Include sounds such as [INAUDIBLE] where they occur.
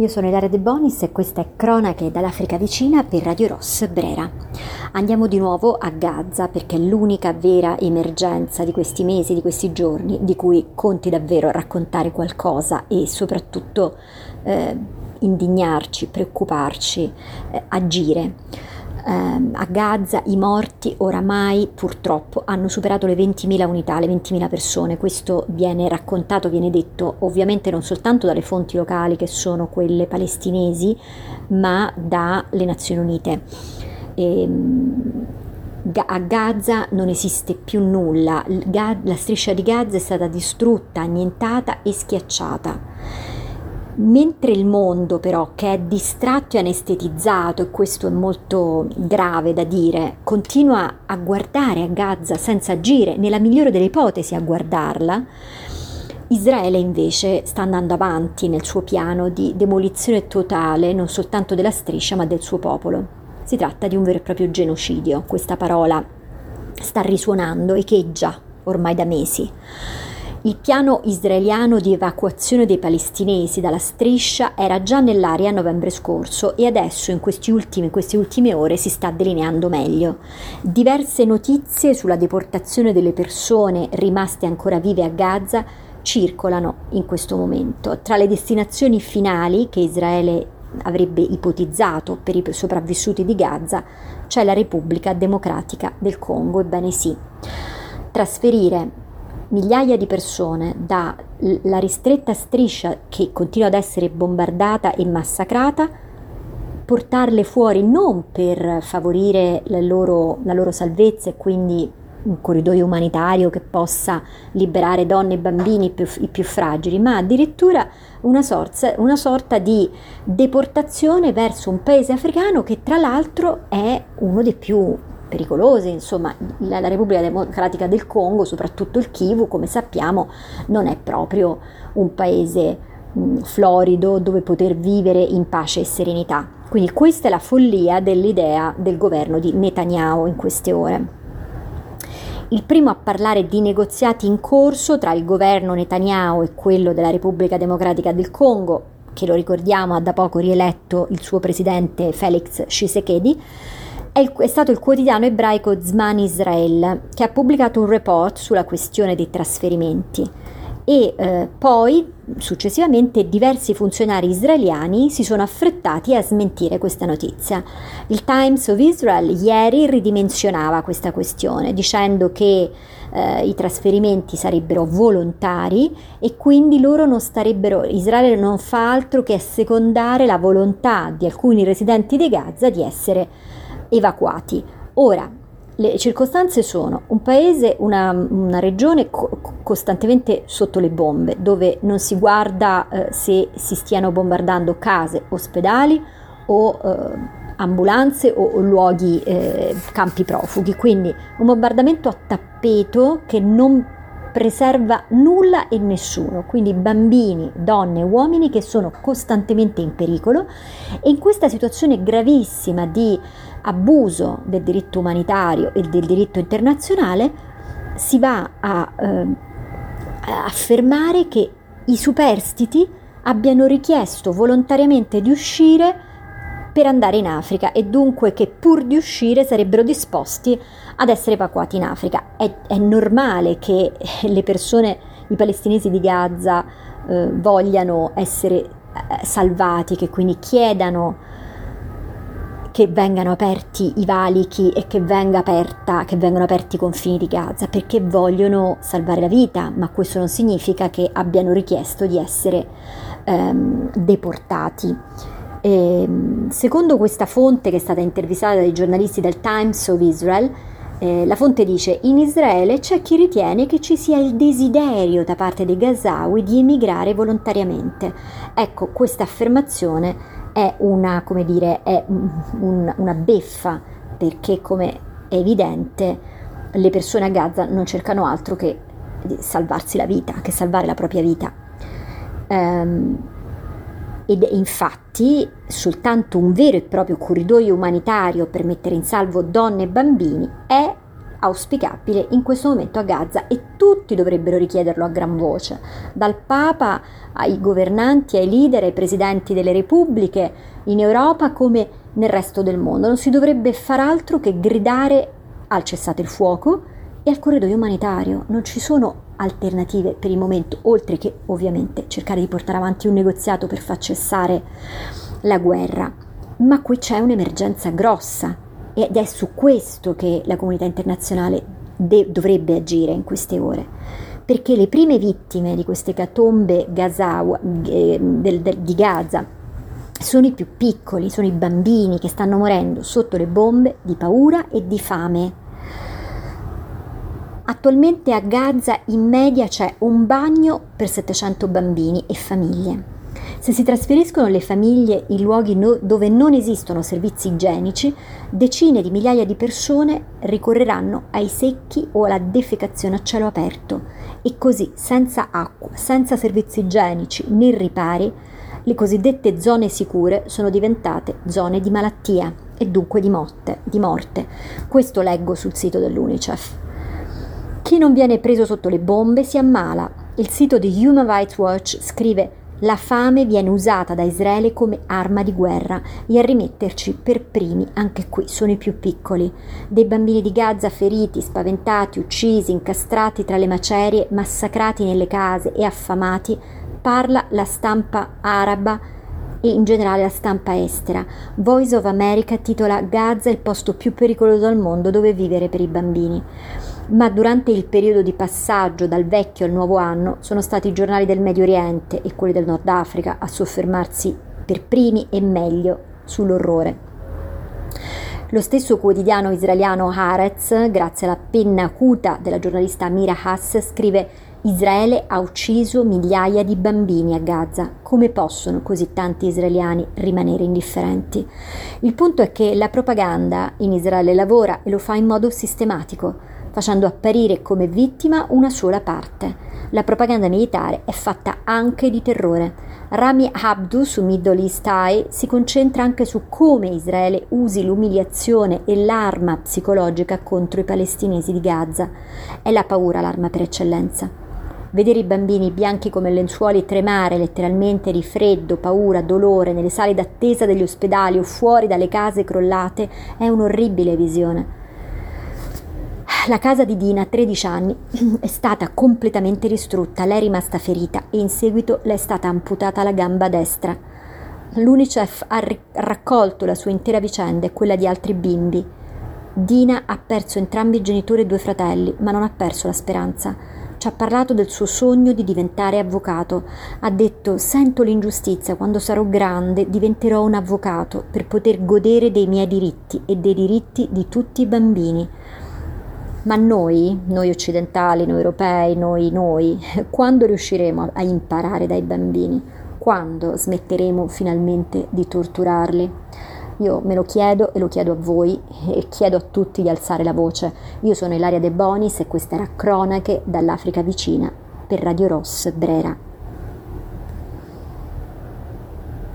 io sono Ilaria De Bonis e questa è Cronache dall'Africa vicina per Radio Ross Brera. Andiamo di nuovo a Gaza perché è l'unica vera emergenza di questi mesi, di questi giorni, di cui conti davvero raccontare qualcosa e soprattutto eh, indignarci, preoccuparci, eh, agire ehm, a Gaza i morti oramai purtroppo hanno superato le 20.000 unità, le 20.000 persone. Questo viene raccontato, viene detto ovviamente non soltanto dalle fonti locali che sono quelle palestinesi, ma dalle Nazioni Unite. E, ehm, a Gaza non esiste più nulla, la striscia di Gaza è stata distrutta, annientata e schiacciata Mentre il mondo però, che è distratto e anestetizzato, e questo è molto grave da dire, continua a guardare a Gaza senza agire, nella migliore delle ipotesi a guardarla, Israele invece sta andando avanti nel suo piano di demolizione totale non soltanto della striscia ma del suo popolo. Si tratta di un vero e proprio genocidio, questa parola sta risuonando, echeggia ormai da mesi. Il piano israeliano di evacuazione dei palestinesi dalla striscia era già nell'aria a novembre scorso e adesso in, ultimi, in queste ultime ore si sta delineando meglio. Diverse notizie sulla deportazione delle persone rimaste ancora vive a Gaza circolano in questo momento. Tra le destinazioni finali che Israele avrebbe ipotizzato per i sopravvissuti di Gaza c'è la Repubblica Democratica del Congo, ebbene sì. Trasferire migliaia di persone dalla ristretta striscia che continua ad essere bombardata e massacrata, portarle fuori non per favorire la loro, la loro salvezza e quindi un corridoio umanitario che possa liberare donne e bambini più, i più fragili, ma addirittura una sorta, una sorta di deportazione verso un paese africano che tra l'altro è uno dei più pericolose, insomma la, la, Repubblica Democratica del Congo, soprattutto il Kivu, come sappiamo, non è proprio un paese mh, florido dove poter vivere in pace e serenità. Quindi questa è la follia dell'idea del governo di Netanyahu in queste ore. Il primo a parlare di negoziati in corso tra il governo Netanyahu e quello della Repubblica Democratica del Congo, che lo ricordiamo ha da poco rieletto il suo presidente Felix Tshisekedi, è, il, è, stato il quotidiano ebraico Zman Israel che ha pubblicato un report sulla questione dei trasferimenti e eh, poi successivamente diversi funzionari israeliani si sono affrettati a smentire questa notizia. Il Times of Israel ieri ridimensionava questa questione dicendo che eh, i trasferimenti sarebbero volontari e quindi loro non starebbero, Israele non fa altro che assecondare la volontà di alcuni residenti di Gaza di essere evacuati. Ora, le circostanze sono un paese, una, una regione co- costantemente sotto le bombe, dove non si guarda eh, se si stiano bombardando case, ospedali o eh, ambulanze o, o luoghi, eh, campi profughi. Quindi un bombardamento a tappeto che non preserva nulla e nessuno, quindi bambini, donne, uomini che sono costantemente in pericolo. E in questa situazione gravissima di abuso del diritto umanitario e del diritto internazionale si va a, eh, a affermare che i superstiti abbiano richiesto volontariamente di uscire per andare in Africa e dunque che pur di uscire sarebbero disposti ad essere evacuati in Africa. È, è normale che [LAUGHS] le persone, i palestinesi di Gaza, eh, vogliano essere eh, salvati, che quindi chiedano che vengano aperti i valichi e che, venga aperta, che vengano aperti i confini di Gaza, perché vogliono salvare la vita, ma questo non significa che abbiano richiesto di essere ehm, deportati. E, ehm, secondo questa fonte che è stata intervistata dai giornalisti del Times of Israel, eh, la fonte dice in Israele c'è chi ritiene che ci sia il desiderio da parte dei Gazawi di emigrare volontariamente. Ecco, questa affermazione è una, come dire, è un, una beffa perché come è evidente le persone a Gaza non cercano altro che salvarsi la vita, che salvare la propria vita. Um, ed infatti soltanto un vero e proprio corridoio umanitario per mettere in salvo donne e bambini è auspicabile in questo momento a Gaza e tutti dovrebbero richiederlo a gran voce, dal Papa ai governanti, ai leader, ai presidenti delle repubbliche in Europa come nel resto del mondo. Non si dovrebbe far altro che gridare al cessate il fuoco e al corridoio umanitario. Non ci sono alternative per il momento, oltre che ovviamente cercare di portare avanti un negoziato per far cessare la guerra. Ma qui c'è un'emergenza grossa ed è su questo che la comunità internazionale de- dovrebbe agire in queste ore. Perché le prime vittime di queste catombe Gaza, eh, del, del, di Gaza sono i più piccoli, sono i bambini che stanno morendo sotto le bombe di paura e di fame. Attualmente a Gaza in media c'è un bagno per 700 bambini e famiglie. Se si trasferiscono le famiglie in luoghi no, dove non esistono servizi igienici, decine di migliaia di persone ricorreranno ai secchi o alla defecazione a cielo aperto e così, senza acqua, senza servizi igienici né ripari, le cosiddette zone sicure sono diventate zone di malattia e dunque di morte. Di morte. Questo leggo sul sito dell'UNICEF. Chi non viene preso sotto le bombe si ammala. Il sito di Human Rights Watch scrive la fame viene usata da Israele come arma di guerra e a rimetterci per primi, anche qui, sono i più piccoli. Dei bambini di Gaza feriti, spaventati, uccisi, incastrati tra le macerie, massacrati nelle case e affamati, parla la stampa araba e in generale la stampa estera. Voice of America titola Gaza il posto più pericoloso al mondo dove vivere per i bambini ma durante il periodo di passaggio dal vecchio al nuovo anno sono stati i giornali del Medio Oriente e quelli del Nord Africa a soffermarsi per primi e meglio sull'orrore. Lo stesso quotidiano israeliano Haaretz, grazie alla penna acuta della giornalista Mira Hass, scrive Israele ha ucciso migliaia di bambini a Gaza. Come possono così tanti israeliani rimanere indifferenti? Il punto è che la propaganda in Israele lavora e lo fa in modo sistematico facendo apparire come vittima una sola parte. La propaganda militare è fatta anche di terrore. Rami Abdu su Middle East Eye si concentra anche su come Israele usi l'umiliazione e l'arma psicologica contro i palestinesi di Gaza. È la paura l'arma per eccellenza. Vedere i bambini bianchi come lenzuoli tremare letteralmente di freddo, paura, dolore nelle sale d'attesa degli ospedali o fuori dalle case crollate è un'orribile visione. La casa di Dina, 13 anni, [CLEARS THROAT] è stata completamente distrutta, lei è rimasta ferita e in seguito le è stata amputata la gamba destra. L'UNICEF ha raccolto la sua intera vicenda e quella di altri bimbi. Dina ha perso entrambi i genitori e due fratelli, ma non ha perso la speranza. Ci ha parlato del suo sogno di diventare avvocato. Ha detto: Sento l'ingiustizia, quando sarò grande diventerò un avvocato per poter godere dei miei diritti e dei diritti di tutti i bambini. Ma noi, noi occidentali, noi europei, noi, noi, [LAUGHS] quando riusciremo a imparare dai bambini? Quando smetteremo finalmente di torturarli? Io me lo chiedo e lo chiedo a voi e chiedo a tutti di alzare la voce. Io sono Ilaria De Bonis e questa era Cronache dall'Africa vicina per Radio Ross Brera.